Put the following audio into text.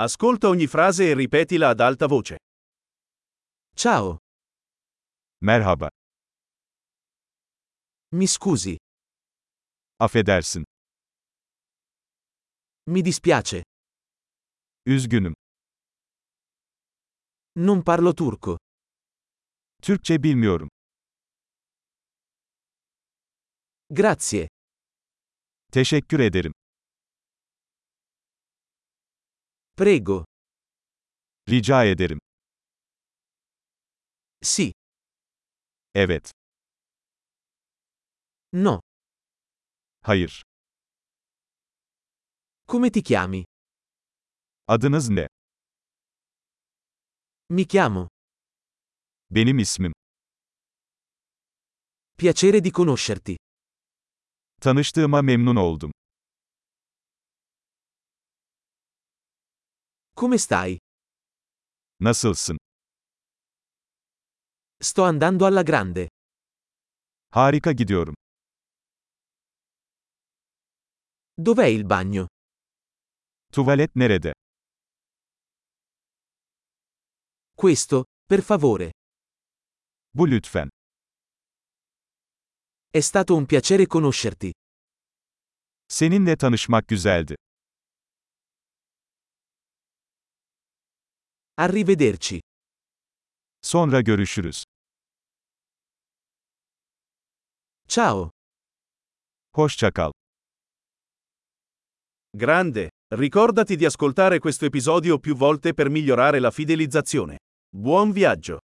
Ascolta ogni frase e ripetila ad alta voce. Ciao, Merhaba. mi scusi, Affedersin. mi dispiace, Üzgünüm. non parlo turco. Türkçe bilmiyorum. Grazie, Teşekkür ederim. Prego, Rica ederim. sì, Evet. no. Hayır. Come ti chiami? Adınız ne? Mi chiamo. Benim ismim. Piacere di conoscerti. Tanıştığıma memnun oldum. Come stai? Nasılsın? Sto andando alla grande. Harika gidiyorum. Dov'è il bagno? Tuvalet nerede? Questo, per favore. Bu lütfen. È stato un piacere conoscerti. Seninle tanışmak güzeldi. Arrivederci. Sonra görüşürüz. Ciao. Hoşça kal. Grande! Ricordati di ascoltare questo episodio più volte per migliorare la fidelizzazione. Buon viaggio!